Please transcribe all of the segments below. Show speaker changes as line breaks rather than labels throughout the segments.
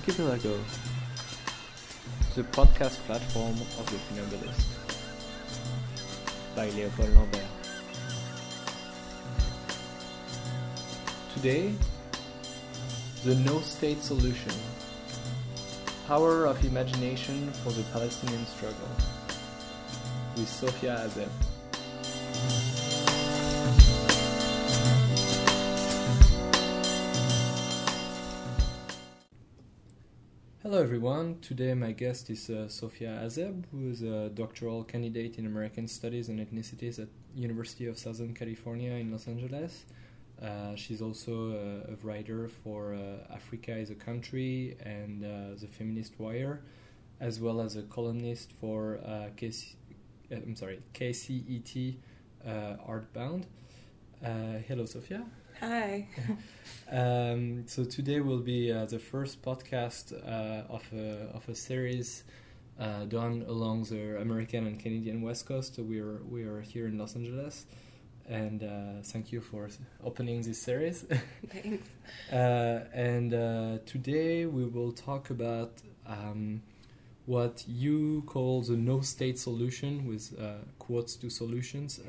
Archipelago, the podcast platform of the Funambulist, by Leopold Lambert. Today, the no state solution power of imagination for the Palestinian struggle, with Sophia Azeb. Hello everyone. Today my guest is uh, Sophia Azeb, who is a doctoral candidate in American Studies and Ethnicities at University of Southern California in Los Angeles. Uh, she's also a, a writer for uh, Africa is a Country and uh, The Feminist Wire, as well as a columnist for uh, KC, uh, I'm sorry, KCET Artbound. hello, Sophia.
Hi.
um, so today will be uh, the first podcast uh, of a of a series uh, done along the American and Canadian West Coast. So we are we are here in Los Angeles, and uh, thank you for opening this series.
Thanks.
Uh, and uh, today we will talk about. Um, what you call the no state solution, with quotes to solutions,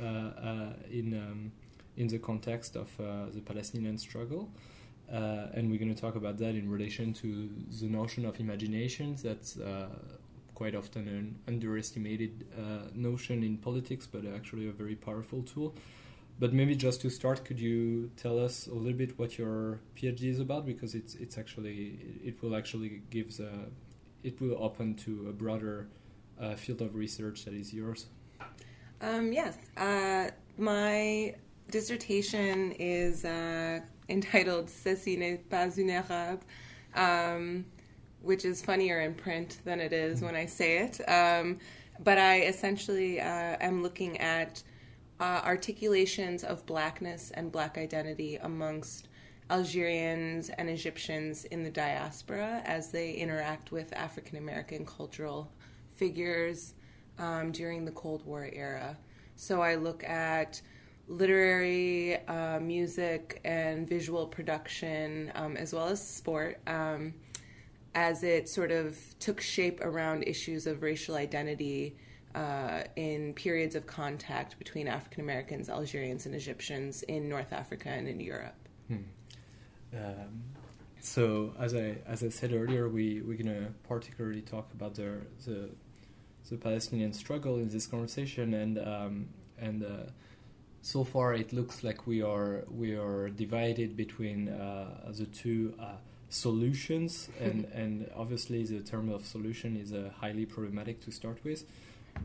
in um, in the context of uh, the Palestinian struggle. Uh, and we're going to talk about that in relation to the notion of imagination that's uh, quite often an underestimated notion in politics, but actually a very powerful tool. But maybe just to start, could you tell us a little bit what your PhD is about? Because it's it's actually it will actually give the it will open to a broader uh, field of research that is yours.
Um, yes, uh, my dissertation is uh, entitled Ceci n'est pas une arabe, um, which is funnier in print than it is when I say it. Um, but I essentially uh, am looking at uh, articulations of blackness and black identity amongst Algerians and Egyptians in the diaspora as they interact with African American cultural figures um, during the Cold War era. So I look at literary, uh, music, and visual production, um, as well as sport, um, as it sort of took shape around issues of racial identity uh, in periods of contact between African Americans, Algerians, and Egyptians in North Africa and in Europe. Hmm.
Um, so, as I as I said earlier, we we're gonna particularly talk about the the, the Palestinian struggle in this conversation, and um, and uh, so far it looks like we are we are divided between uh, the two uh, solutions, and and obviously the term of solution is uh, highly problematic to start with.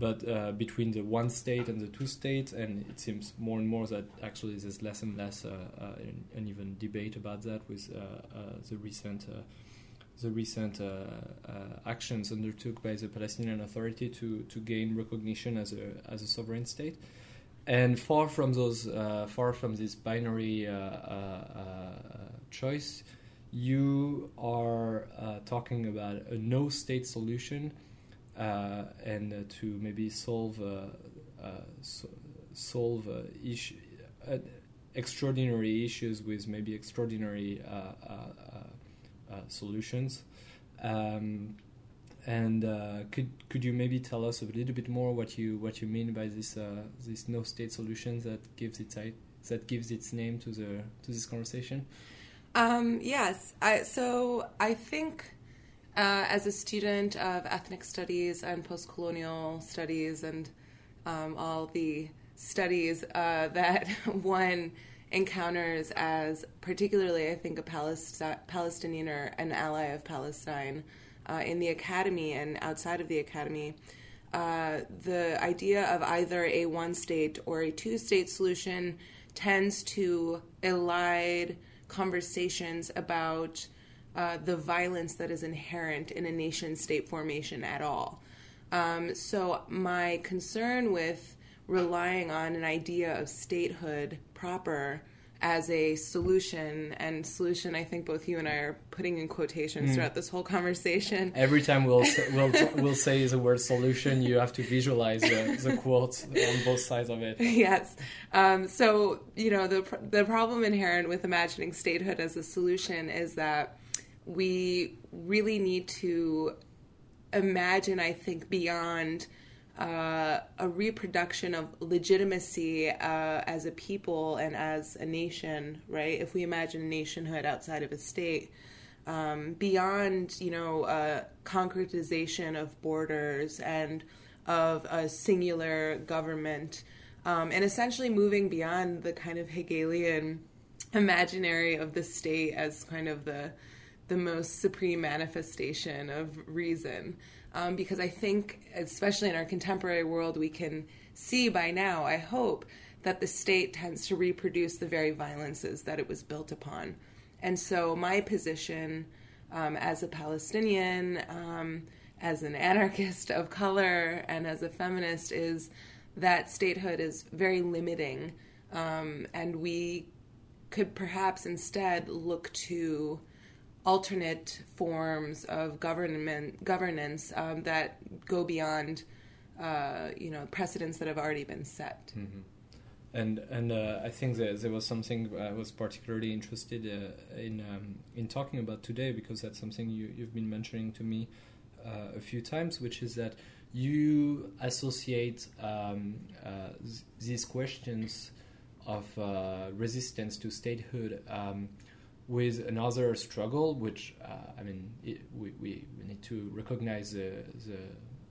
But uh, between the one state and the two states, and it seems more and more that actually there's less and less uh, uh, an even debate about that with the recent the recent uh, uh, actions undertook by the Palestinian Authority to, to gain recognition as a as a sovereign state and far from those, uh, far from this binary uh, uh, uh choice, you are uh, talking about a no state solution, uh, and uh, to maybe solve so, solve issue, extraordinary issues with maybe extraordinary solutions. Um, and uh, could could you maybe tell us a little bit more what you what you mean by this uh, this no state solution that gives its that gives its name to the to this conversation?
Um, yes, I, so I think uh, as a student of ethnic studies and post-colonial studies and um, all the studies uh, that one encounters as particularly I think a Palestinian or an ally of Palestine uh, in the academy and outside of the academy, uh, the idea of either a one state or a two state solution tends to elide conversations about uh, the violence that is inherent in a nation state formation at all. Um, so, my concern with relying on an idea of statehood proper as a solution and solution i think both you and i are putting in quotations mm. throughout this whole conversation.
Every time we'll we'll we'll say the word solution you have to visualize the, the quotes on both sides of it.
Yes. Um, so you know the the problem inherent with imagining statehood as a solution is that we really need to imagine, I think, beyond uh, a reproduction of legitimacy uh, as a people and as a nation, right? If we imagine nationhood outside of a state, um, beyond, you know, uh, concretization of borders and of a singular government, um, and essentially moving beyond the kind of Hegelian imaginary of the state as kind of the the most supreme manifestation of reason. Um, because I think, especially in our contemporary world, we can see by now, I hope, that the state tends to reproduce the very violences that it was built upon. And so, my position um, as a Palestinian, um, as an anarchist of color, and as a feminist is that statehood is very limiting, um, and we could perhaps instead look to alternate forms of government governance um, that go beyond, uh, you know, precedents that have already been set.
Mm-hmm. And and uh, I think that there was something I was particularly interested uh, in um, in talking about today because that's something you you've been mentioning to me uh, a few times, which is that you associate um, uh, th- these questions of uh, resistance to statehood um, with another struggle, which uh, I mean, it, we, we, need to recognize the, the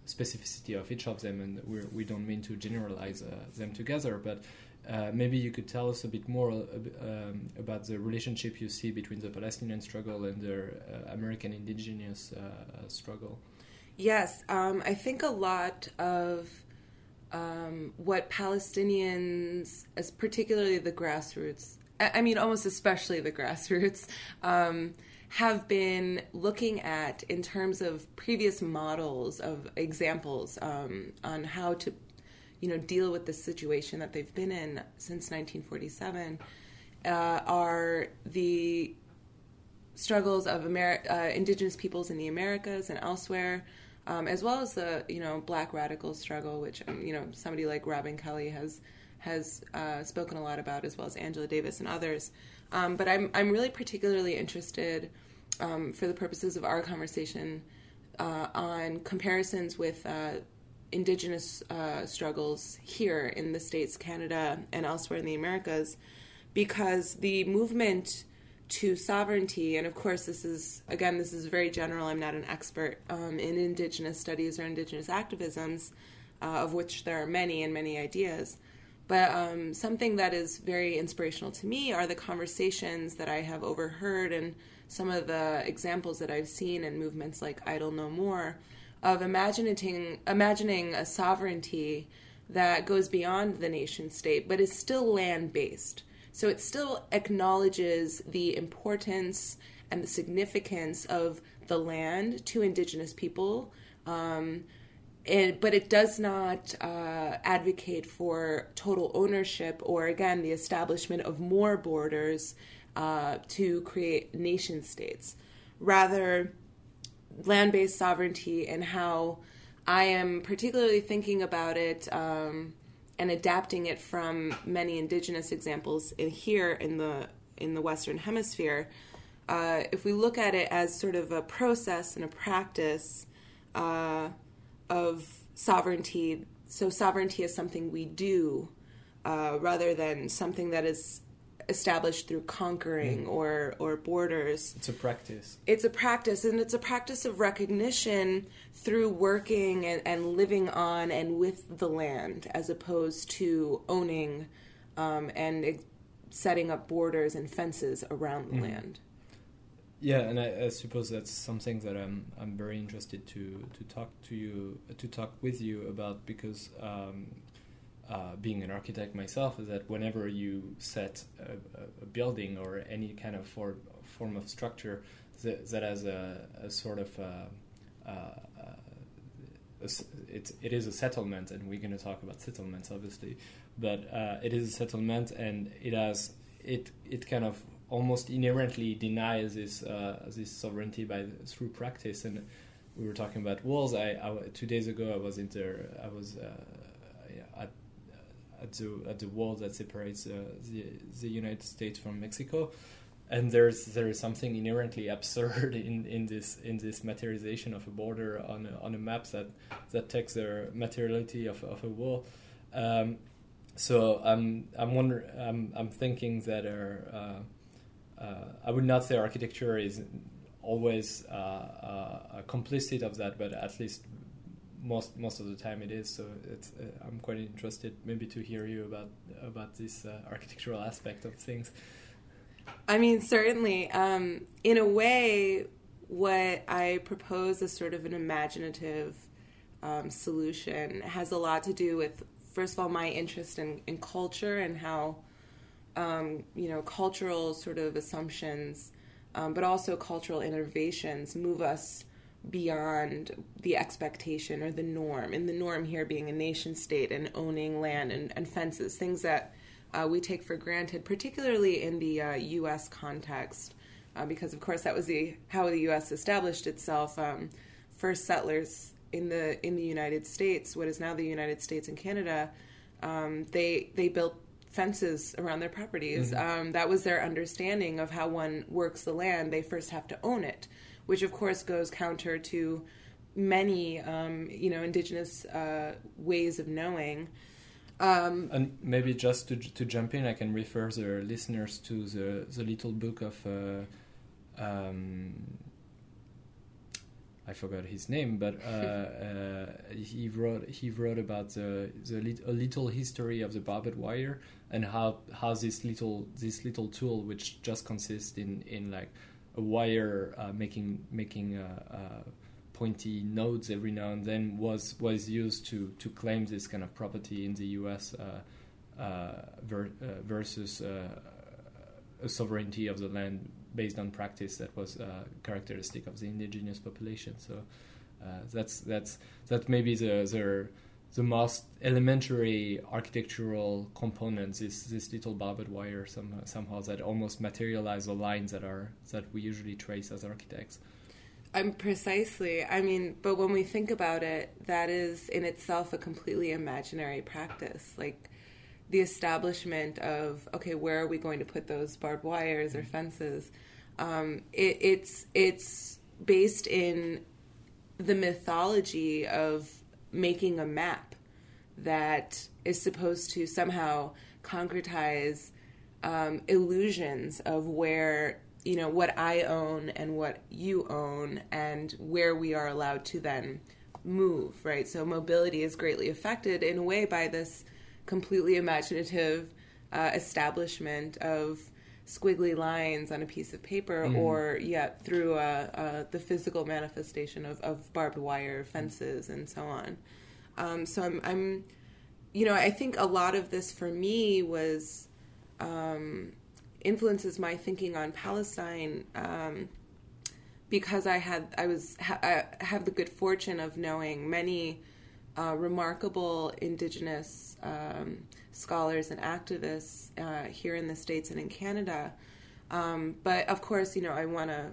specificity of each of them, and we're, we do not mean to generalize uh, them together. But uh, maybe you could tell us a bit more um, about the relationship you see between the Palestinian struggle and the uh, American indigenous uh, struggle.
Yes, um, I think a lot of um, what Palestinians, as particularly the grassroots, I mean, almost especially the grassroots, um, have been looking at in terms of previous models of examples um, on how to, you know, deal with the situation that they've been in since 1947 uh, are the struggles of Amer- uh, indigenous peoples in the Americas and elsewhere. Um, as well as the you know black radical struggle, which um, you know somebody like Robin Kelley has has uh, spoken a lot about, as well as Angela Davis and others. Um, but I'm I'm really particularly interested, um, for the purposes of our conversation, uh, on comparisons with uh, indigenous uh, struggles here in the states, Canada, and elsewhere in the Americas, because the movement to sovereignty, and of course, this is again, this is very general. I'm not an expert um, in indigenous studies or indigenous activisms, uh, of which there are many and many ideas. But um, something that is very inspirational to me are the conversations that I have overheard and some of the examples that I've seen in movements like Idle No More of imagining, imagining a sovereignty that goes beyond the nation state but is still land based. So it still acknowledges the importance and the significance of the land to indigenous people. Um, it, but it does not uh, advocate for total ownership or, again, the establishment of more borders uh, to create nation states. Rather, land based sovereignty and how I am particularly thinking about it um, and adapting it from many indigenous examples in, here in the in the Western Hemisphere. Uh, if we look at it as sort of a process and a practice, uh, of sovereignty. So sovereignty is something we do uh, rather than something that is established through conquering mm. or or borders.
It's a practice.
It's a practice, and it's a practice of recognition through working and, and living on and with the land, as opposed to owning um, and setting up borders and fences around the mm. land.
Yeah, and I, I, suppose that's something that I'm I'm very interested to to talk to you to talk with you about because um, uh, being an architect myself is that whenever you set a, a building or any kind of form form of structure that, that has a, a sort of uh, uh, a, it, it is a settlement, and we're going to talk about settlements, obviously, but uh, it is a settlement, and it has it it kind of almost inherently denies this uh, this sovereignty by through practice. And we were talking about walls. I, I two days ago I was inter I was uh, at at the at the wall that separates uh, the the United States from Mexico, and there's there is something inherently absurd in, in this in this materialization of a border on a, on a map that that takes the materiality of, of a wall. Um, so I'm I'm wonder I'm I'm thinking that uh, uh, I would not say architecture is always uh, uh, complicit of that, but at least most most of the time it is. So uh, I'm quite interested maybe to hear you about about this uh, architectural aspect of things.
I mean, certainly. Um, in a way, what I propose as sort of an imaginative um, solution has a lot to do with, first of all, my interest in, in culture and how, um, you know, cultural sort of assumptions, um, but also cultural innovations move us beyond the expectation or the norm. And the norm here being a nation state and owning land and, and fences, things that uh, we take for granted, particularly in the uh, U.S. context, uh, because of course that was the how the U.S. established itself. Um, first settlers in the in the United States, what is now the United States and Canada, um, they they built fences around their properties. Mm-hmm. Um, that was their understanding of how one works the land. They first have to own it, which of course goes counter to many um, you know indigenous uh, ways of knowing.
Um, and maybe just to, to jump in, I can refer the listeners to the, the little book of uh, um, I forgot his name, but uh, uh, he wrote he wrote about the, the a little history of the barbed wire and how how this little this little tool, which just consists in in like a wire uh, making making uh, uh, pointy nodes every now and then was was used to to claim this kind of property in the U.S. Uh, ver, versus a sovereignty of the land based on practice that was characteristic of the indigenous population. So that's that's that maybe the the the most elementary architectural components is this little barbed wire somehow, somehow that almost materialize the lines that are that we usually trace as architects.
I'm precisely. I mean, but when we think about it, that is in itself a completely imaginary practice. Like the establishment of okay, where are we going to put those barbed wires or fences? Um, it, it's it's based in the mythology of making a map that is supposed to somehow concretize um, illusions of where you know what I own and what you own and where we are allowed to then move, right? So mobility is greatly affected in a way by this completely imaginative uh, establishment of squiggly lines on a piece of paper mm. or yeah through uh, uh, the physical manifestation of, of barbed wire fences and so on um, so I'm, I'm you know i think a lot of this for me was um, influences my thinking on Palestine um, because I had I was ha- I have the good fortune of knowing many uh, remarkable Indigenous um, scholars and activists uh, here in the states and in Canada. Um, but of course, you know, I want to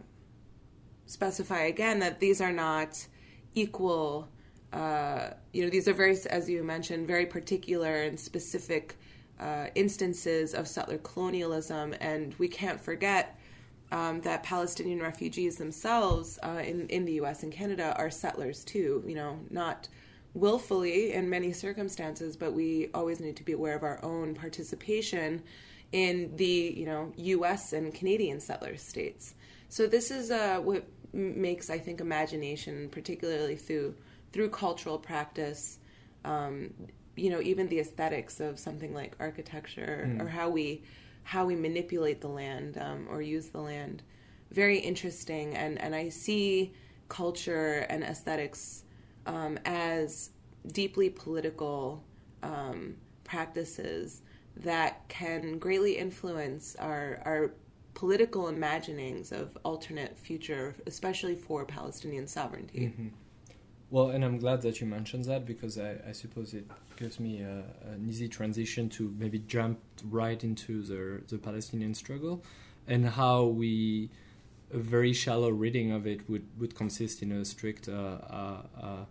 specify again that these are not equal. Uh, you know, these are very, as you mentioned, very particular and specific uh, instances of settler colonialism, and we can't forget um, that Palestinian refugees themselves uh, in in the U.S. and Canada are settlers too. You know, not willfully in many circumstances, but we always need to be aware of our own participation in the you know U.S. and Canadian settler states. So this is uh, what makes I think imagination, particularly through through cultural practice, um, you know even the aesthetics of something like architecture mm. or how we how we manipulate the land um, or use the land very interesting and and I see culture and aesthetics um, as deeply political um, practices that can greatly influence our our political imaginings of alternate future, especially for Palestinian sovereignty.
Mm-hmm. Well, and I'm glad that you mentioned that because I, I suppose it gives me a, an easy transition to maybe jump right into the, the Palestinian struggle and how we a very shallow reading of it would, would consist in a strict uh, uh, uh,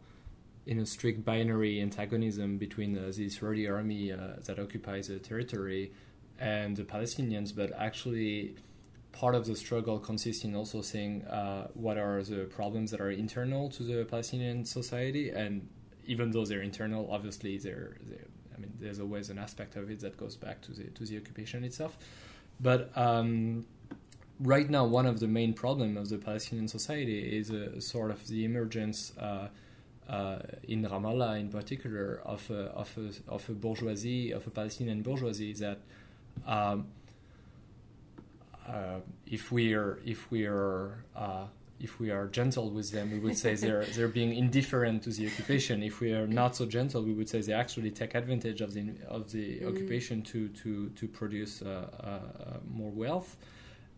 in a strict binary antagonism between uh, the Israeli army uh, that occupies the territory and the Palestinians, but actually part of the struggle consists in also seeing what are the problems that are internal to the Palestinian society, and even though they're internal, obviously they're, they're I mean, there's always an aspect of it that goes back to the to the occupation itself. But um, right now, one of the main problems of the Palestinian society is a, sort of the emergence. Uh, uh, in Ramallah, in particular, of a, of a, of a bourgeoisie, of a Palestinian bourgeoisie that um, uh, if we are if we are uh, if we are gentle with them, we would say they're they're being indifferent to the occupation. If we are not so gentle, we would say they actually take advantage of the of the mm. occupation to to to produce uh, uh more wealth.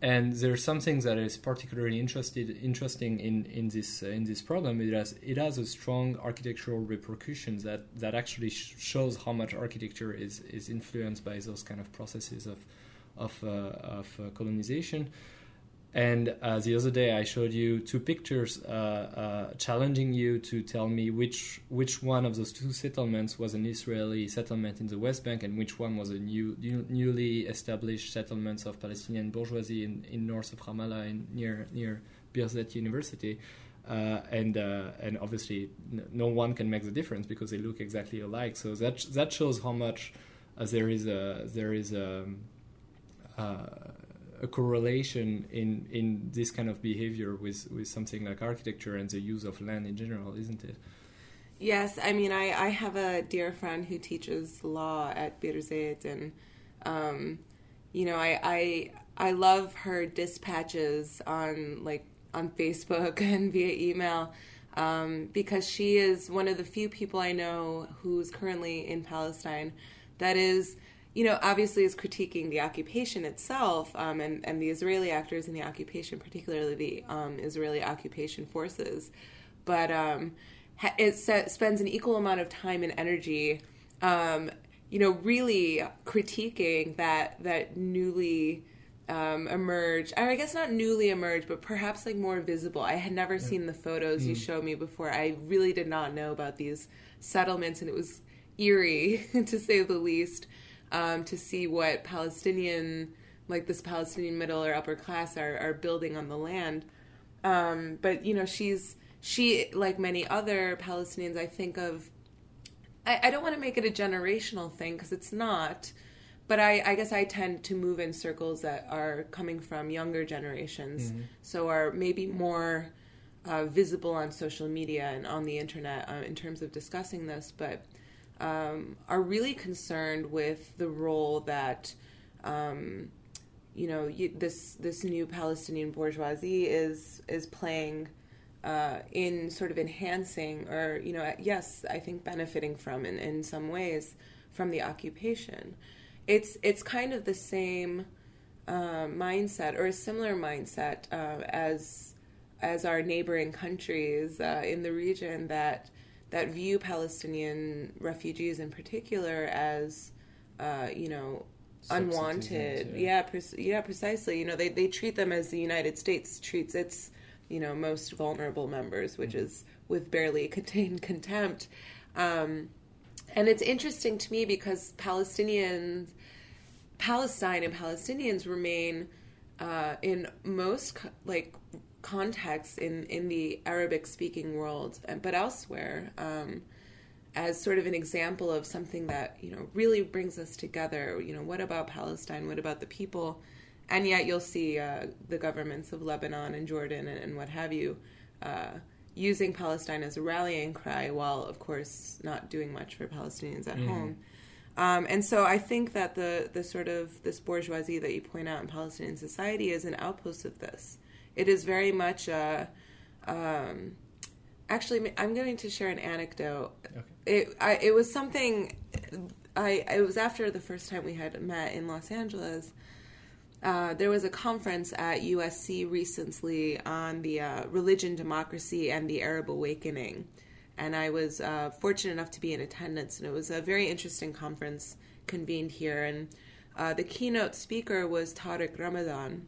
And there's something that is particularly interested interesting in in this uh, in this problem. It has it has a strong architectural repercussions that that actually sh- shows how much architecture is is influenced by those kind of processes of of, uh, of uh, colonization. And uh, the other day, I showed you two pictures uh, uh, challenging you to tell me which which one of those two settlements was an Israeli settlement in the West Bank, and which one was a new, new newly established settlements of Palestinian bourgeoisie in, in north of Ramallah, in, near near Birzeit University. Uh, and uh, and obviously, no one can make the difference because they look exactly alike. So that that shows how much uh, there is a there is a um, a correlation in in this kind of behavior with with something like architecture and the use of land in general, isn't it?
Yes, I mean, I, I have a dear friend who teaches law at Birzeit, and um, you know, I, I I love her dispatches on like on Facebook and via email um, because she is one of the few people I know who's currently in Palestine that is you know, obviously is critiquing the occupation itself um, and, and the Israeli actors in the occupation, particularly the um, Israeli occupation forces. But um, it spends an equal amount of time and energy, um, you know, really critiquing that that newly um, emerged, or I guess not newly emerged, but perhaps like more visible. I had never yeah. seen the photos mm. you showed me before. I really did not know about these settlements, and it was eerie to say the least um, to see what Palestinian, like this Palestinian middle or upper class, are, are building on the land. Um, but you know, she's she like many other Palestinians. I think of. I, I don't want to make it a generational thing because it's not. But I, I, guess I tend to move in circles that are coming from younger generations, mm-hmm. so are maybe more uh, visible on social media and on the internet uh, in terms of discussing this. But um, are really concerned with the role that um, you know you, this this new Palestinian bourgeoisie is is playing uh, in sort of enhancing or you know yes I think benefiting from in, in some ways from the occupation. It's it's kind of the same uh, mindset or a similar mindset uh, as as our neighboring countries uh, in the region that that view Palestinian refugees in particular as, uh, you know, unwanted. Yeah, pre- yeah, precisely. You know, they they treat them as the United States treats its, you know, most vulnerable members, which mm-hmm. is with barely contained contempt. Um, and it's interesting to me because Palestinians, Palestine and Palestinians remain uh, in most like context in in the Arabic speaking world, but elsewhere, um, as sort of an example of something that you know really brings us together. You know, what about Palestine? What about the people? And yet, you'll see uh, the governments of Lebanon and Jordan and, and what have you. Uh, using Palestine as a rallying cry, while of course not doing much for Palestinians at mm. home. Um, and so I think that the the sort of this bourgeoisie that you point out in Palestinian society is an outpost of this. It is very much a. Um, actually, I'm going to share an anecdote. Okay. It I, it was something. I it was after the first time we had met in Los Angeles. Uh, there was a conference at USC recently on the uh, religion, democracy, and the Arab awakening, and I was uh, fortunate enough to be in attendance. And it was a very interesting conference convened here. And uh, the keynote speaker was Tariq Ramadan,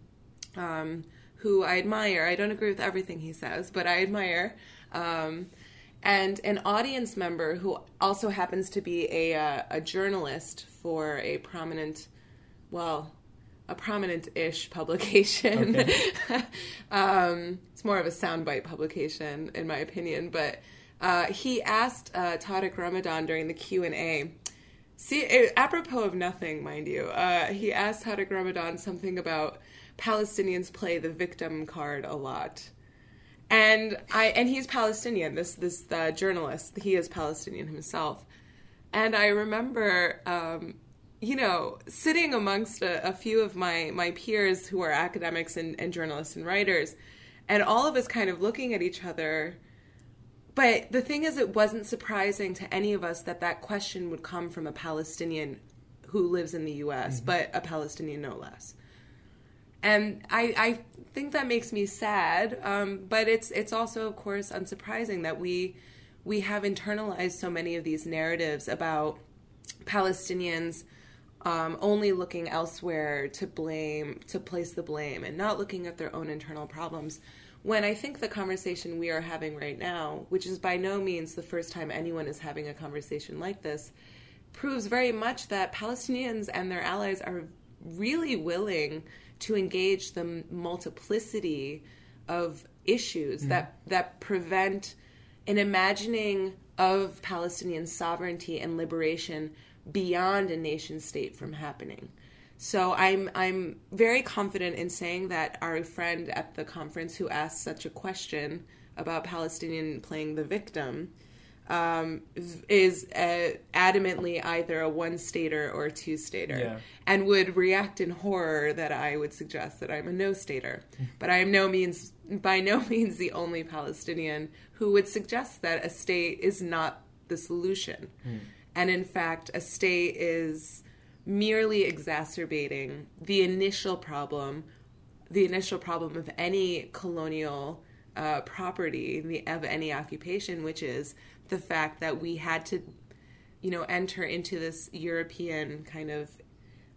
um, who I admire. I don't agree with everything he says, but I admire. Um, and an audience member who also happens to be a, uh, a journalist for a prominent, well, a prominent-ish publication.
Okay.
um, it's more of a soundbite publication, in my opinion. But uh, he asked uh, Tariq Ramadan during the Q and A. See, eh, apropos of nothing, mind you, uh, he asked Tariq Ramadan something about Palestinians play the victim card a lot. And I and he's Palestinian. This this uh, journalist, he is Palestinian himself. And I remember, um, you know, sitting amongst a, a, few of my my peers who are academics and, and journalists and writers, and all of us kind of looking at each other. But the thing is, it wasn't surprising to any of us that that question would come from a Palestinian who lives in the U.S., mm-hmm. but a Palestinian no less and I, I think that makes me sad. Um, but it's it's also, of course, unsurprising that we we have internalized so many of these narratives about Palestinians um, only looking elsewhere to blame, to place the blame, and not looking at their own internal problems. When I think the conversation we are having right now, which is by no means the first time anyone is having a conversation like this, proves very much that Palestinians and their allies are really willing to engage the multiplicity of issues mm-hmm. that that prevent an imagining of Palestinian sovereignty and liberation beyond a nation state from happening. So I'm I'm very confident in saying that our friend at the conference who asked such a question about Palestinian playing the victim um, is uh, adamantly either a one stater or a two stater yeah. and would react in horror that I would suggest that I'm a no stater. but I am no means, by no means, the only Palestinian who would suggest that a state is not the solution. Mm. And in fact, a state is merely exacerbating the initial problem, the initial problem of any colonial uh, property the, of any occupation, which is the fact that we had to, you know, enter into this European kind of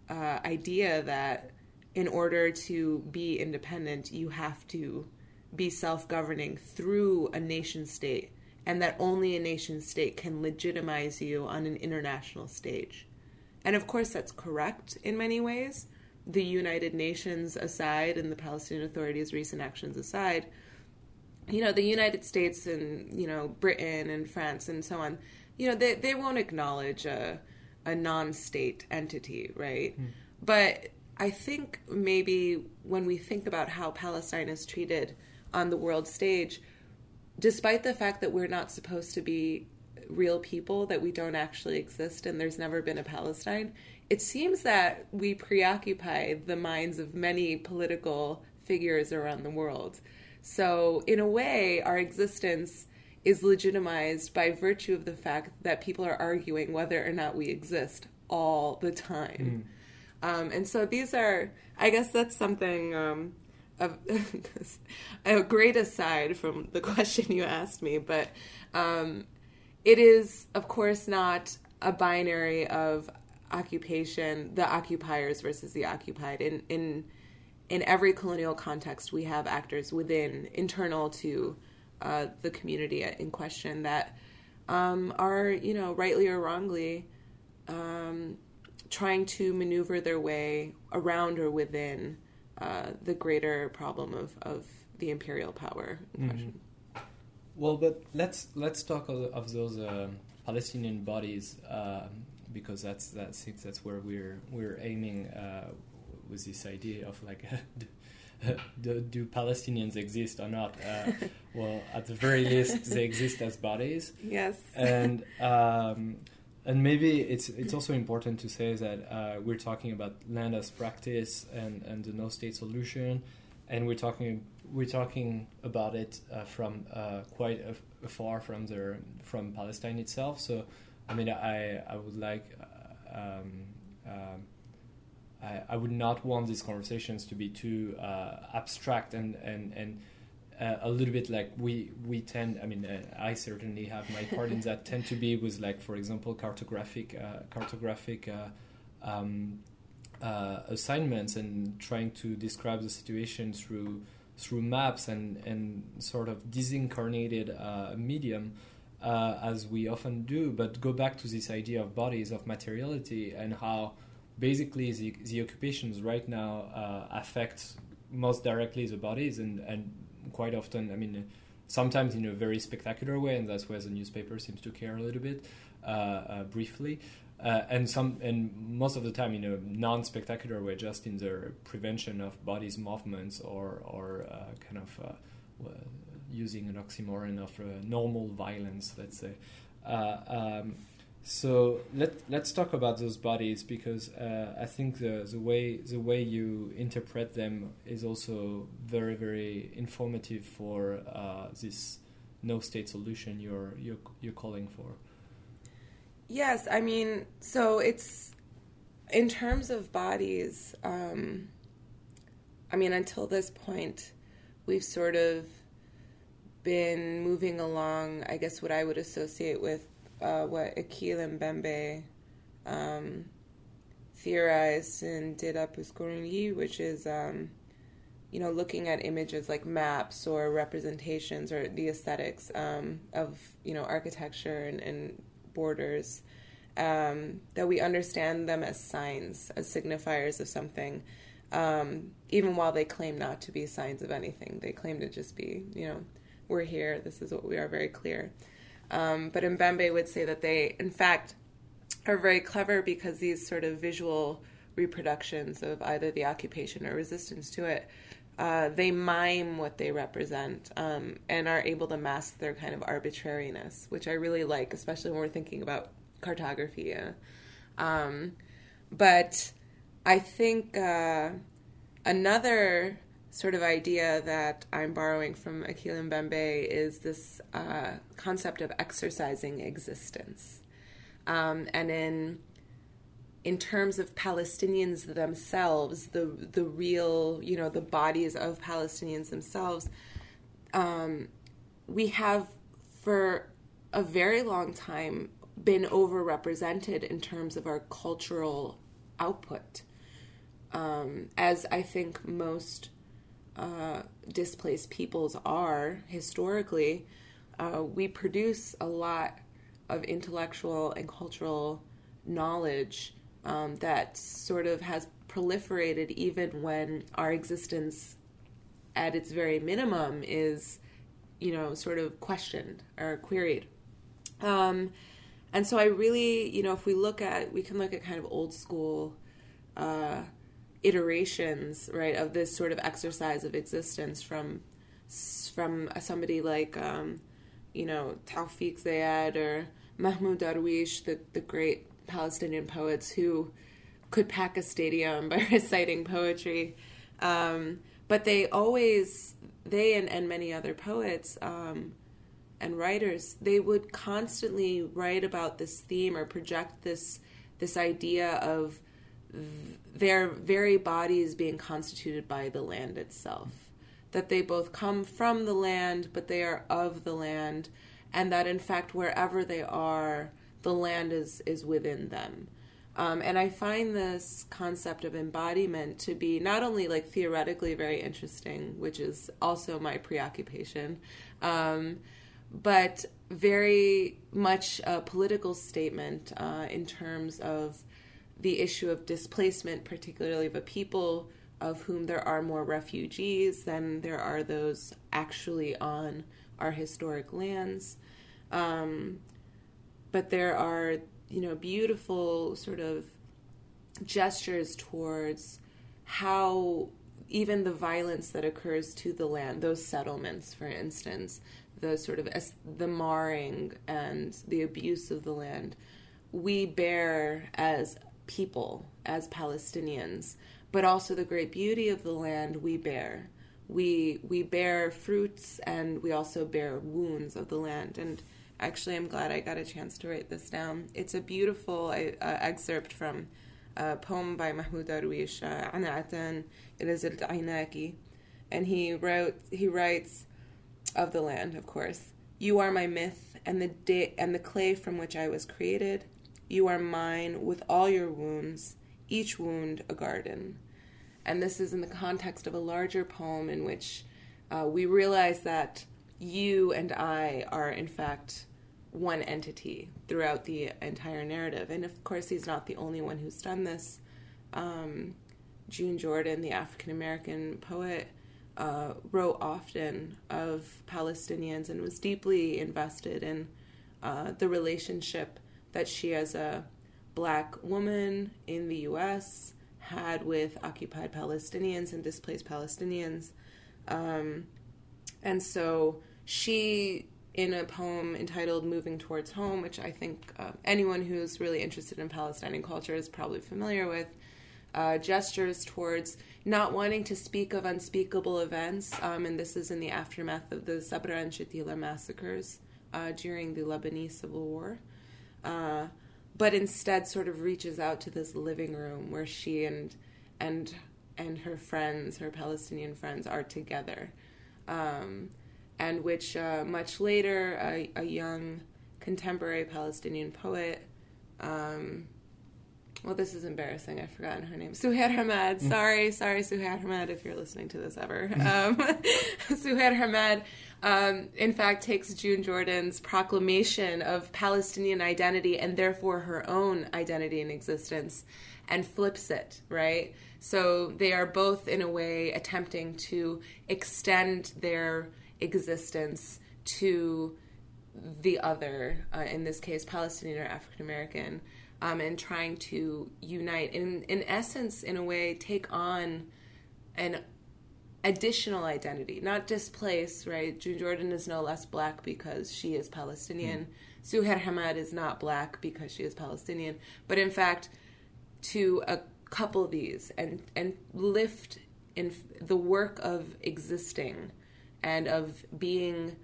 uh, idea that in order to be independent, you have to be self governing through a nation state, and that only a nation state can legitimize you on an international stage. And of course, that's correct in many ways. The United Nations aside, and the Palestinian Authority's recent actions aside, you know, the United States and, you know, Britain and France and so on, you know, they, they won't acknowledge a, a non state entity, right? Mm. But I think maybe when we think about how Palestine is treated on the world stage, despite the fact that we're not supposed to be real people, that we don't actually exist, and there's never been a Palestine, it seems that we preoccupy the minds of many political figures around the world. So, in a way, our existence is legitimized by virtue of the fact that people are arguing whether or not we exist all the time. Mm. Um, and so these are, I guess that's something, um, of, a great aside from the question you asked me, but um, it is, of course, not a binary of occupation, the occupiers versus the occupied. In, in in every colonial context, we have actors within, internal to uh, the community in question that um, are, you know, rightly or wrongly, um, trying to maneuver their way around or within uh, the greater problem of, of the imperial power in mm-hmm. question.
Well, but let's let's talk of, of those uh, Palestinian bodies um, because that's that's that's where we're we're aiming uh, with this idea of like do, do, Palestinians exist or not? Uh, well, at the very least, they exist as bodies.
Yes.
And um, and maybe it's it's also important to say that uh, we're talking about land as practice and, and the no state solution, and we're talking we're talking about it uh, from uh, quite a, far from the from Palestine itself. So, I mean, I I would like. Uh, um, um, I, I would not want these conversations to be too uh, abstract and and and uh, a little bit like we we tend. I mean, uh, I certainly have my part in that. Tend to be with like, for example, cartographic uh, cartographic. Uh, um, uh, assignments and trying to describe the situation through through maps and and sort of disincarnated medium as we often do, but go back to this idea of bodies of materiality and how basically the, the occupations right now uh, affect most directly the bodies and, and quite often, I mean, sometimes in a very spectacular way, and that's where the newspaper seems to care a little bit uh, uh, briefly. Uh, and some and most of the time in a non-spectacular way, just in the prevention of bodies' movements or or uh, kind of uh, using an oxymoron of normal violence, let's say. Um, so let let's talk about those bodies because uh, I think the the way the way you interpret them is also very very informative for uh, this no state solution you're you're you're calling for.
Yes, I mean, so it's in terms of bodies. Um, I mean, until this point, we've sort of been moving along. I guess what I would associate with uh, what Achille Mbembe um, theorized and did up with which is, um, you know, looking at images like maps or representations or the aesthetics um, of, you know, architecture and, and borders, um, that we understand them as signs, as signifiers of something. Um, even while they claim not to be signs of anything, they claim to just be, you know, we're here, this is what we are, very clear. Um, but Mbembe would say that they, in fact, are very clever because these sort of visual reproductions of either the occupation or resistance to it, uh, they mime what they represent um, and are able to mask their kind of arbitrariness, which I really like, especially when we're thinking about cartography. Um, but I think uh, another sort of idea that I'm borrowing from Achille Mbembe is this uh, concept of exercising existence. Um, and in in terms of Palestinians themselves, the the real, you know, the bodies of Palestinians themselves, um, we have for a very long time been overrepresented in terms of our cultural output. Um, as I think most uh, displaced peoples are historically, uh, we produce a lot of intellectual and cultural knowledge um, that sort of has proliferated even when our existence at its very minimum is you know sort of questioned or queried. Um, and so i really you know if we look at we can look at kind of old school uh, iterations, right, of this sort of exercise of existence from from somebody like, um, you know, Tawfiq Zayyad or Mahmoud Darwish, the, the great Palestinian poets who could pack a stadium by reciting poetry. Um, but they always, they and, and many other poets um, and writers, they would constantly write about this theme or project this this idea of their very body is being constituted by the land itself. That they both come from the land, but they are of the land, and that in fact, wherever they are, the land is, is within them. Um, and I find this concept of embodiment to be not only like theoretically very interesting, which is also my preoccupation, um, but very much a political statement uh, in terms of the issue of displacement, particularly of a people of whom there are more refugees than there are those actually on our historic lands. Um, but there are, you know, beautiful sort of gestures towards how even the violence that occurs to the land, those settlements, for instance, the sort of the marring and the abuse of the land, we bear as people as Palestinians, but also the great beauty of the land we bear. We we bear fruits and we also bear wounds of the land. And actually, I'm glad I got a chance to write this down. It's a beautiful uh, excerpt from a poem by Mahmoud Darwish, uh, Ana'atan Ilazil Ainaki. And he wrote he writes of the land, of course. You are my myth and the day and the clay from which I was created you are mine with all your wounds, each wound a garden. And this is in the context of a larger poem in which uh, we realize that you and I are, in fact, one entity throughout the entire narrative. And of course, he's not the only one who's done this. um, June Jordan, the African American poet, uh, wrote often of Palestinians and was deeply invested in uh, the relationship that she, as a black woman in the U.S., had with occupied Palestinians and displaced Palestinians. Um, and so she, in a poem entitled Moving Towards Home, which I think uh, anyone who's really interested in Palestinian culture is probably familiar with, uh, gestures towards not wanting to speak of unspeakable events. Um, and this is in the aftermath of the Sabra and Shatila massacres uh, during the Lebanese Civil War. Uh, but instead sort of reaches out to this living room where she and and and her friends, her Palestinian friends, are together, um, and which uh, much later a, a, young contemporary Palestinian poet. Um, well, this is embarrassing. I've forgotten her name. Suheir Hammad. Mm. Sorry, sorry, Suheir Hammad, if you're listening to this ever. Um, Suheir Hammad um, in fact, takes June Jordan's proclamation of Palestinian identity and therefore her own identity and existence and flips it, right? So they are both, in a way, attempting to extend their existence to the other, uh, in this case, Palestinian or African American, um, and trying to unite. In, in essence, in a way, take on an additional identity, not displaced, right? June Jordan is no less black because she is Palestinian. Mm. Suheir Hammad is not black because she is Palestinian. But in fact, to uh, couple these and, and lift in the work of existing and of being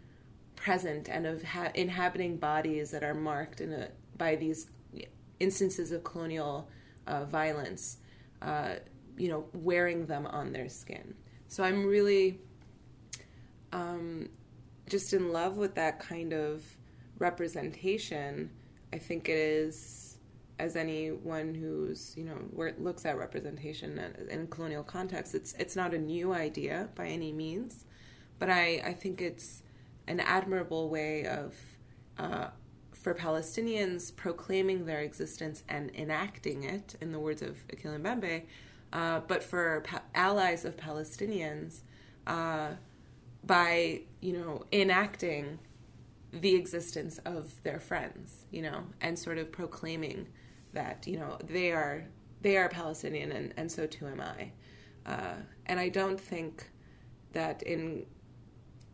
present and of ha- inhabiting bodies that are marked in a, by these instances of colonial uh, violence, uh, you know, wearing them on their skin. So I'm really um, just in love with that kind of representation. I think it is, as anyone who's you know looks at representation in colonial context, it's it's not a new idea by any means, but I I think it's an admirable way of. Uh, for Palestinians proclaiming their existence and enacting it, in the words of Achille Mbembe, uh, but for pa- allies of Palestinians, uh, by you know enacting the existence of their friends, you know, and sort of proclaiming that you know they are they are Palestinian and, and so too am I. Uh, and I don't think that in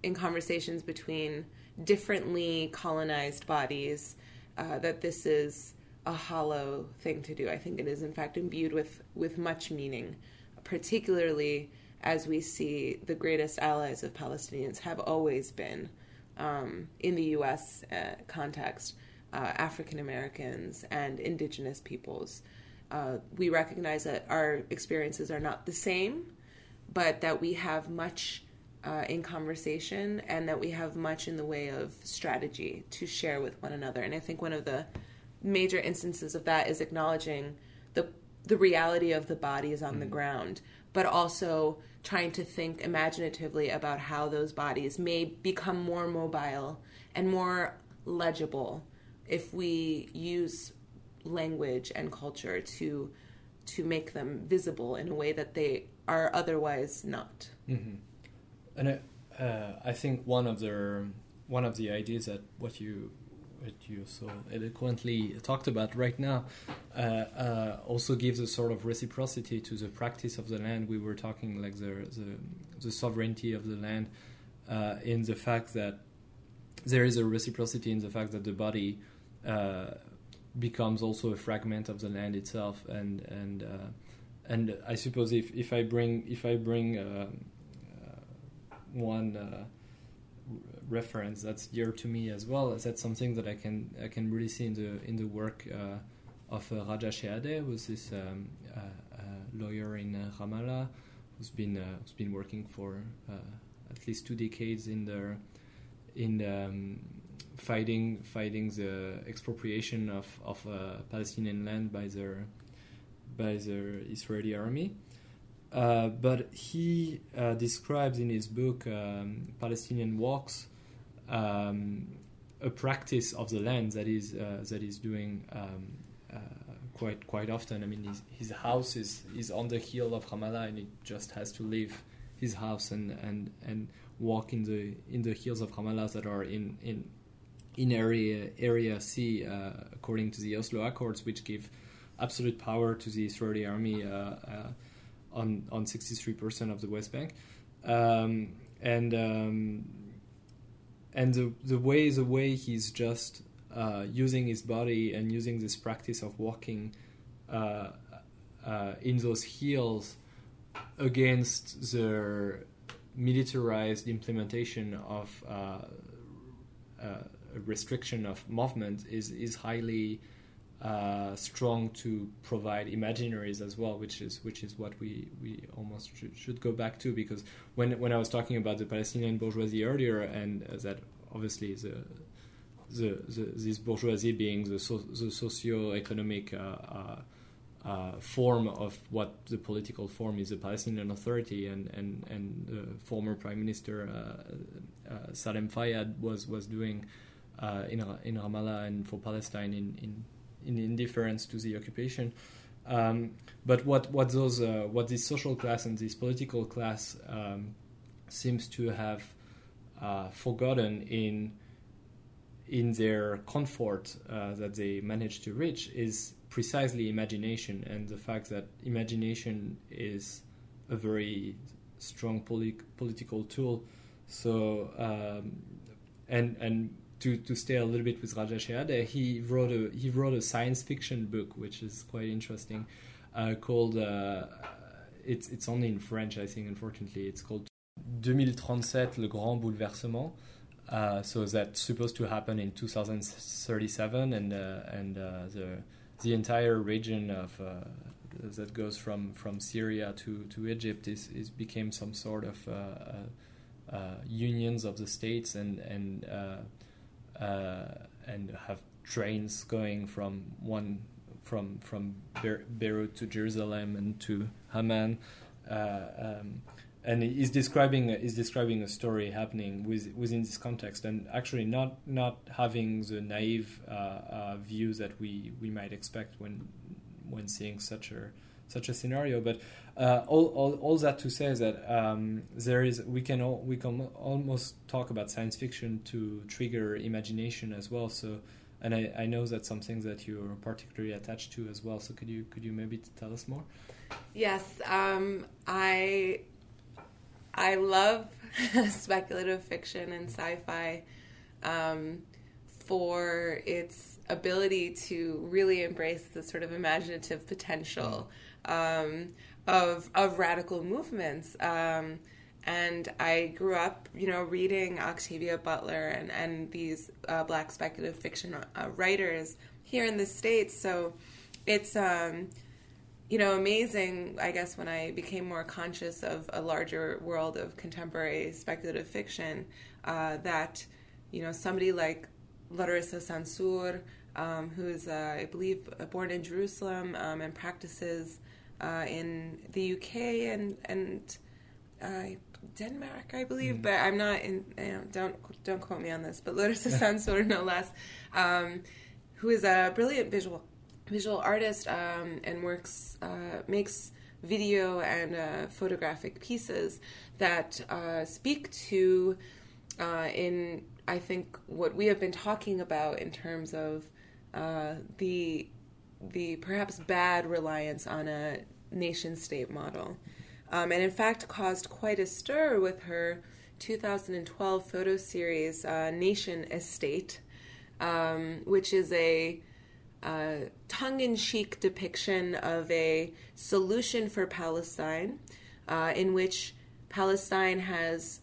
in conversations between differently colonized bodies uh, that this is a hollow thing to do. I think it is, in fact, imbued with, with much meaning, particularly as we see the greatest allies of Palestinians have always been um, in the U.S. Uh, context uh, African Americans and indigenous peoples. Uh, we recognize that our experiences are not the same, but that we have much uh, in conversation and that we have much in the way of strategy to share with one another. And I think one of the major instances of that is acknowledging the the reality of the bodies on mm. the ground, but also trying to think imaginatively about how those bodies may become more mobile and more legible if we use language and culture to to make them visible in a way that they are otherwise not.
Mm-hmm. And uh, I think one of the one of the ideas that what you what you so eloquently talked about right now uh, uh, also gives a sort of reciprocity to the practice of the land. We were talking like the the, the sovereignty of the land uh, in the fact that there is a reciprocity in the fact that the body uh, becomes also a fragment of the land itself, and and uh, and I suppose if, if I bring if I bring uh, one reference that's dear to me as well. That's something that I can I can really see in the in the work uh, of uh, Raja Shehadeh, who's this um, uh, uh lawyer in Ramallah, who's been who's been working for at least two decades in the in um, fighting fighting the expropriation of of Palestinian land by the by the Israeli army. Uh, but he uh, describes in his book um, Palestinian Walks um, a practice of the land that is uh, that is doing um, quite quite often. I mean, his, his house is is on the hill of Ramallah, and he just has to leave his house and and and walk in the in the hills of Ramallah that are in in in area area C uh, according to the Oslo Accords, which give absolute power to the Israeli army uh, uh, on on 63% of the West Bank, um, and um, and the the way the way he's just uh, using his body and using this practice of walking uh, uh, in those hills against the militarized implementation of uh, uh, restriction of movement is is highly uh, strong to provide imaginaries as well, which is which is what we, we almost should, should go back to because when when I was talking about the Palestinian bourgeoisie earlier and uh, that obviously the the, the, this bourgeoisie being the, so, the socio-economic uh, uh, uh, form of what the political form is the Palestinian Authority, and and and former Prime Minister uh, Salam Fayyad was was doing in in Ramallah and for Palestine in in, in indifference to the occupation. Um, but what what those what this social class and this political class um, seems to have forgotten in in their comfort uh, that they manage to reach is precisely imagination and the fact that imagination is a very strong polit- political tool. So um, and and to, to stay a little bit with Raja Shehadeh, he wrote a he wrote a science fiction book which is quite interesting, uh, called uh, it's it's only in French I think unfortunately. It's called 2037 le grand bouleversement. Uh, so that's supposed to happen in 2037, and uh, and uh, the the entire region of uh, that goes from, from Syria to, to Egypt is, is became some sort of unions of the states and and and have trains going from one from from Beirut to Jerusalem and to Amman. Um, and he's describing is describing a story happening with, within this context, and actually not not having the naive uh, uh, view that we, we might expect when when seeing such a such a scenario. But uh, all, all, all that to say is that um, there is we can all, we can almost talk about science fiction to trigger imagination as well. So. And I, I know that's something that you're particularly attached to as well. So could you could you maybe tell us more?
Yes, um, I I love speculative fiction and sci-fi um, for its ability to really embrace the sort of imaginative potential um, of of radical movements. Um, and I grew up, you know, reading Octavia Butler and and these uh, black speculative fiction uh, writers here in the states. So it's um, you know, amazing, I guess, when I became more conscious of a larger world of contemporary speculative fiction, uh, that, you know, somebody like Larissa Sansour, um, who's, uh, I believe, born in Jerusalem um, and practices uh, in the UK and, and uh, Denmark, I believe, mm. but I'm not in, you know, don't, don't quote me on this, but Larissa Sansour, no less, um, who is a brilliant visual visual artist um, and works uh, makes video and uh, photographic pieces that uh, speak to uh, in I think what we have been talking about in terms of uh, the the perhaps bad reliance on a nation state model, um, and in fact caused quite a stir with her 2012 photo series uh, Nation Estate, um, which is a uh, tongue in cheek depiction of a solution for Palestine, uh, in which Palestine has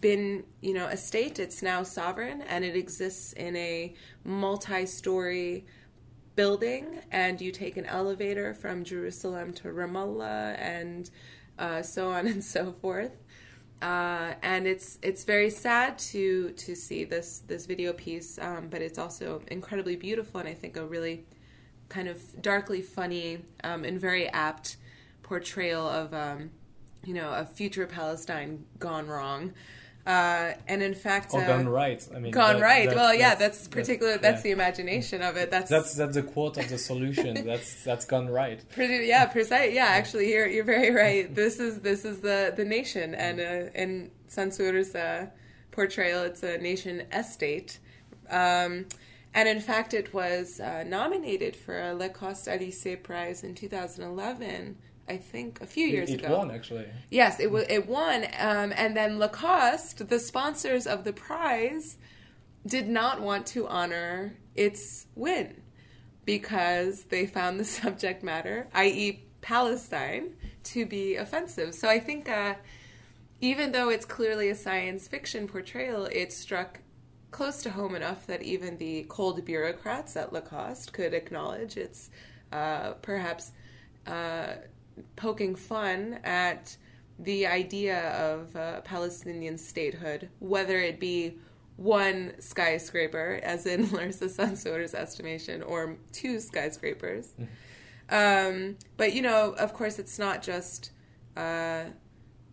been, you know, a state. It's now sovereign and it exists in a multi story building. And you take an elevator from Jerusalem to Ramallah and uh, so on and so forth. Uh, and it's it's very sad to to see this this video piece, um, but it's also incredibly beautiful, and I think a really kind of darkly funny um, and very apt portrayal of um, you know a future Palestine gone wrong. Uh, and in fact,
or
uh,
gone right. I mean,
gone
that-
right.
that's-
well, yeah,
that's-
particular. That's,
yeah.
the imagination of it. That's
That's that's the quote of the solution. that's that's gone right.
pretty. Yeah, precise. Yeah, actually, you're you're very right. This is this is the the nation, and uh, in Sansour's uh, portrayal, it's a nation estate. Um, and in fact, it was uh, nominated for a Lacoste Elysée Prize in 2011. I think a few years
it, it
ago.
won actually.
Yes, it was. It won, um, and then Lacoste, the sponsors of the prize, did not want to honor its win because they found the subject matter, i.e., Palestine, to be offensive. So I think, uh, even though it's clearly a science fiction portrayal, it struck close to home enough that even the cold bureaucrats at Lacoste could acknowledge its uh, perhaps. Uh, poking fun at the idea of uh, Palestinian statehood, whether it be one skyscraper, as in Larissa Sansour's estimation, or two skyscrapers. Um, but, you know, of course, it's not just uh,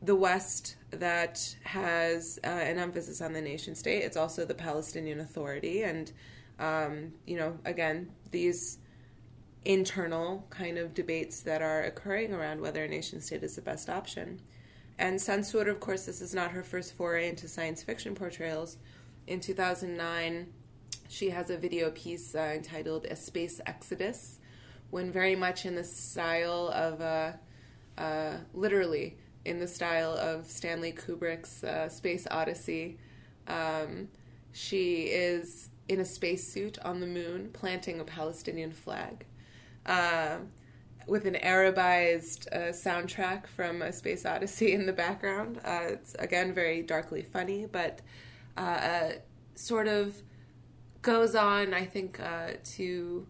the West that has uh, an emphasis on the nation state, it's also the Palestinian Authority. And, um, you know, again, these internal kind of debates that are occurring around whether a nation state is the best option. And Sansour, of course, this is not her first foray into science fiction portrayals. In 2009, she has a video piece uh, entitled A Space Exodus, when very much in the style of, uh, uh, literally, in the style of Stanley Kubrick's uh, Space Odyssey. Um, she is in a spacesuit on the moon planting a Palestinian flag uh, with an Arabized uh, soundtrack from A Space Odyssey in the background. Uh, it's again very darkly funny, but uh, uh, sort of goes on, I think, uh, to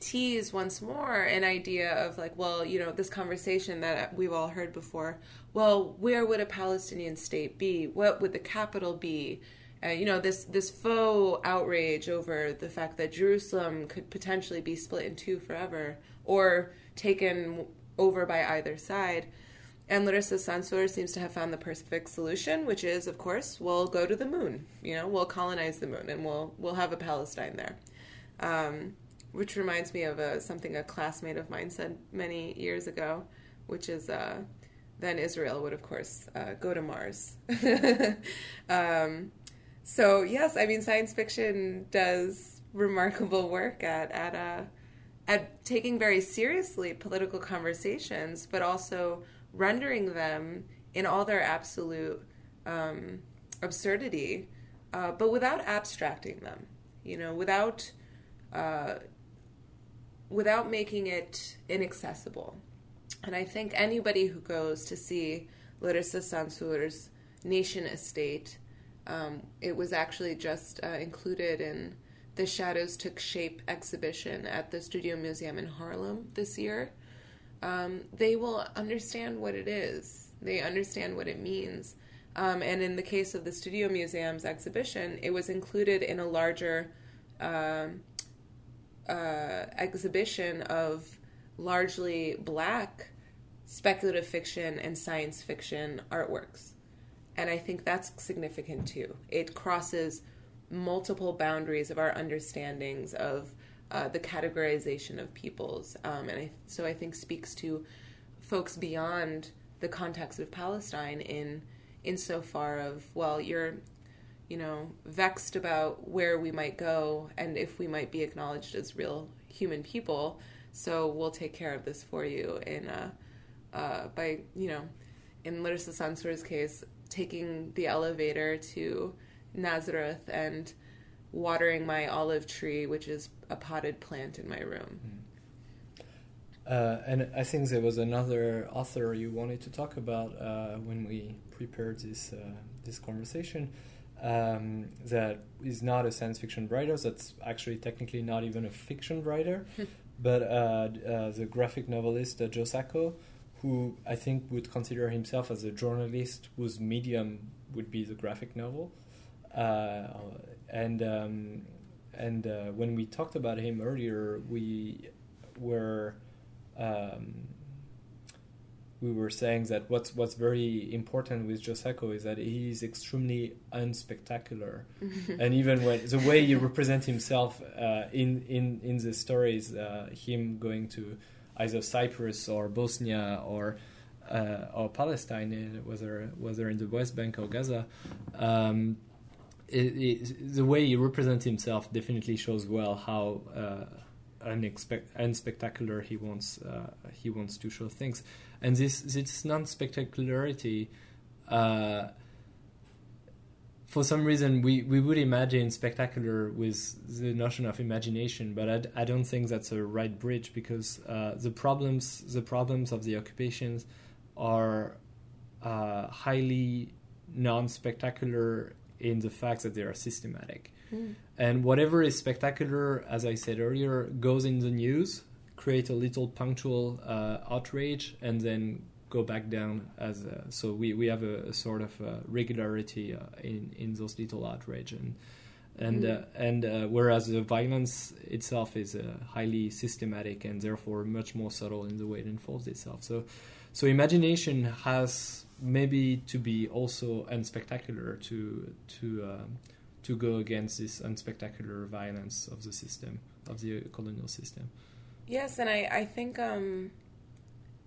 tease once more an idea of like, well, you know, this conversation that we've all heard before. Well, where would a Palestinian state be? What would the capital be? Uh, you know, this this faux outrage over the fact that Jerusalem could potentially be split in two forever or taken over by either side. And Larissa Sansour seems to have found the perfect solution, which is, of course, we'll go to the moon. You know, we'll colonize the moon, and we'll we'll have a Palestine there. Um, which reminds me of a, something a classmate of mine said many years ago, which is uh, then Israel would, of course, uh, go to Mars. um, so yes, I mean, science fiction does remarkable work at at uh, at taking very seriously political conversations, but also rendering them in all their absolute um, absurdity, uh, but without abstracting them. You know, without uh, without making it inaccessible. And I think anybody who goes to see Larissa Sansour's Nation Estate, um, it was actually just uh, included in the Shadows Took Shape exhibition at the Studio Museum in Harlem this year. Um, they will understand what it is. They understand what it means. Um, and in the case of the Studio Museum's exhibition, it was included in a larger um uh, exhibition of largely black speculative fiction and science fiction artworks. And I think that's significant too. It crosses multiple boundaries of our understandings of uh, the categorization of peoples. Um, and I, so I think speaks to folks beyond the context of Palestine in insofar of, well, you're you know, vexed about where we might go and if we might be acknowledged as real human people. So we'll take care of this for you in uh, uh, by you know, in Larissa Sansour's case, taking the elevator to Nazareth and watering my olive tree, which is a potted plant in my room.
Uh, and I think there was another author you wanted to talk about uh, when we prepared this uh, this conversation. Um, that is not a science fiction writer. That's actually technically not even a fiction writer, but uh, uh, the graphic novelist uh, Joe Sacco, who I think would consider himself as a journalist whose medium would be the graphic novel. Uh, and um, and uh, when we talked about him earlier, we were um, we were saying that what's what's very important with Joe Sacco is that he's extremely unspectacular, and even when the way he represents himself uh, in in in the stories, uh, him going to either Cyprus or Bosnia or uh, or Palestine, whether whether in the West Bank or Gaza. Um, it, it, the way he represents himself definitely shows well how uh, unexpect- unspectacular he wants uh, he wants to show things, and this this non-spectacularity. Uh, for some reason, we, we would imagine spectacular with the notion of imagination, but I, I don't think that's a right bridge because uh, the problems the problems of the occupations are uh, highly non-spectacular in the fact that they are systematic. Mm. And whatever is spectacular, as I said earlier, goes in the news, create a little punctual uh, outrage, and then go back down as a, so we, we have a, a sort of uh, regularity uh, in in those little outrage and and mm. uh, and uh, whereas the violence itself is uh, highly systematic and therefore much more subtle in the way it unfolds itself so so imagination has maybe to be also unspectacular to to um, to go against this unspectacular violence of the system of the colonial system.
Yes, and I I think um,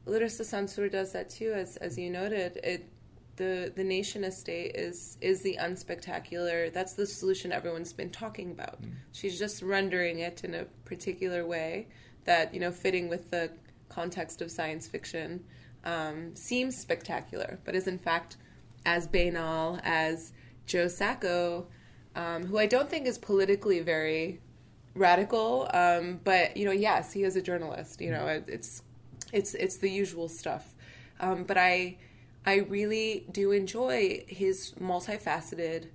Larissa Sansour does that too, as as you noted. It the the nation estate is is the unspectacular. That's the solution everyone's been talking about. Mm. She's just rendering it in a particular way that you know fitting with the context of science fiction um, seems spectacular, but is in fact as banal as Joe Sacco, um, who I don't think is politically very radical. Um, but you know, yes, he is a journalist. You know, it's it's it's the usual stuff. Um, but I I really do enjoy his multifaceted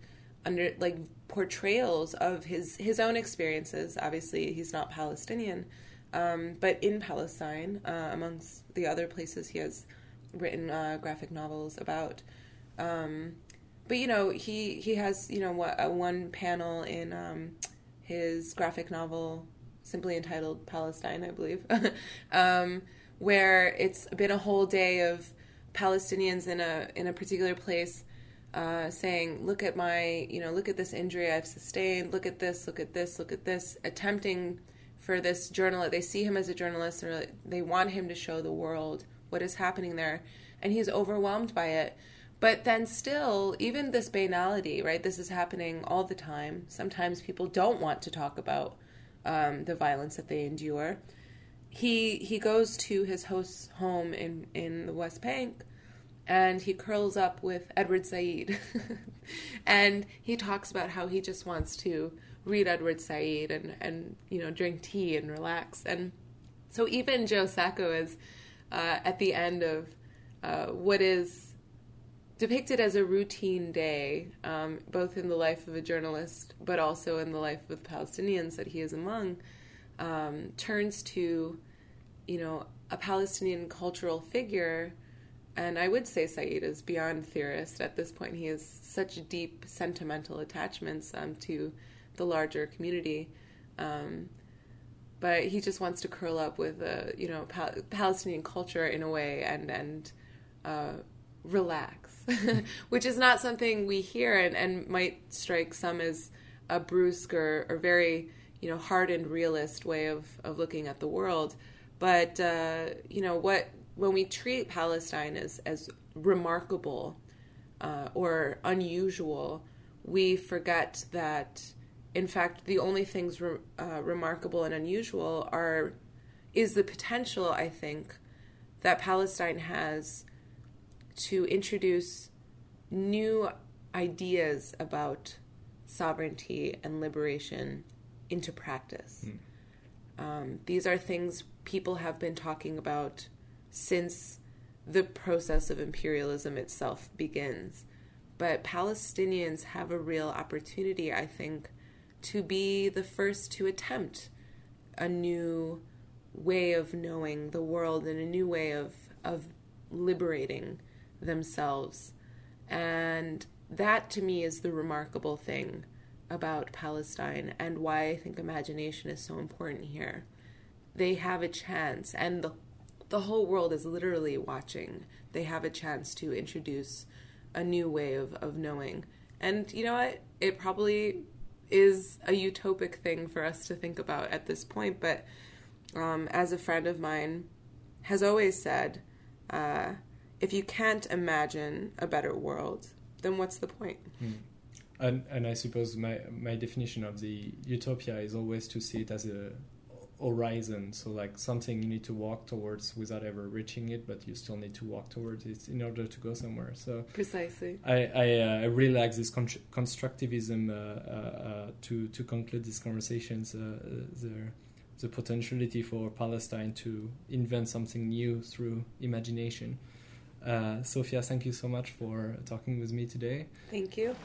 under like portrayals of his his own experiences. Obviously, he's not Palestinian, um, but in Palestine, uh, amongst the other places he has written uh, graphic novels about. Um, but you know, he he has you know what, uh, one panel in um, his graphic novel, simply entitled Palestine, I believe, um, where it's been a whole day of Palestinians in a in a particular place. Uh, saying, "Look at my, you know, look at this injury I've sustained. Look at this. Look at this. Look at this." Attempting for this journalist. They see him as a journalist, and they want him to show the world what is happening there, and he's overwhelmed by it. But then, still, even this banality, right? This is happening all the time. Sometimes people don't want to talk about um, the violence that they endure. He he goes to his host's home in in the West Bank, and he curls up with Edward Said, and he talks about how he just wants to read Edward Said and and you know drink tea and relax. And so even Joe Sacco is uh, at the end of uh, what is depicted as a routine day, um, both in the life of a journalist, but also in the life of Palestinians that he is among, um, turns to, you know, a Palestinian cultural figure. And I would say Said is beyond theorist at this point. He has such deep sentimental attachments um, to the larger community. Um, but he just wants to curl up with a you know Pal- Palestinian culture in a way and and uh, relax, which is not something we hear and, and might strike some as a brusque or, or very you know hardened realist way of, of looking at the world. But uh, you know what when we treat Palestine as as remarkable uh, or unusual, we forget that in fact, the only things re- uh, remarkable and unusual are is the potential, I think, that Palestine has to introduce new ideas about sovereignty and liberation into practice. Mm. Um, these are things people have been talking about since the process of imperialism itself begins. But Palestinians have a real opportunity, I think, to be the first to attempt a new way of knowing the world and a new way of of liberating themselves and that to me is the remarkable thing about Palestine and why I think imagination is so important here. They have a chance and the the whole world is literally watching. They have a chance to introduce a new way of, of knowing. And you know what? It probably is a utopic thing for us to think about at this point, but um, as a friend of mine has always said, uh, if you can't imagine a better world, then what's the point?
Mm. And, and I suppose my, my definition of the utopia is always to see it as a horizon. So like something you need to walk towards without ever reaching it but you still need to walk towards it in order to go somewhere. So
precisely.
I i, uh, I really like this con- constructivism uh, uh, uh, to to conclude these conversations uh, the the potentiality for palestine to invent something new through imagination. Uh, sophia thank you so much for talking with me today.
Thank you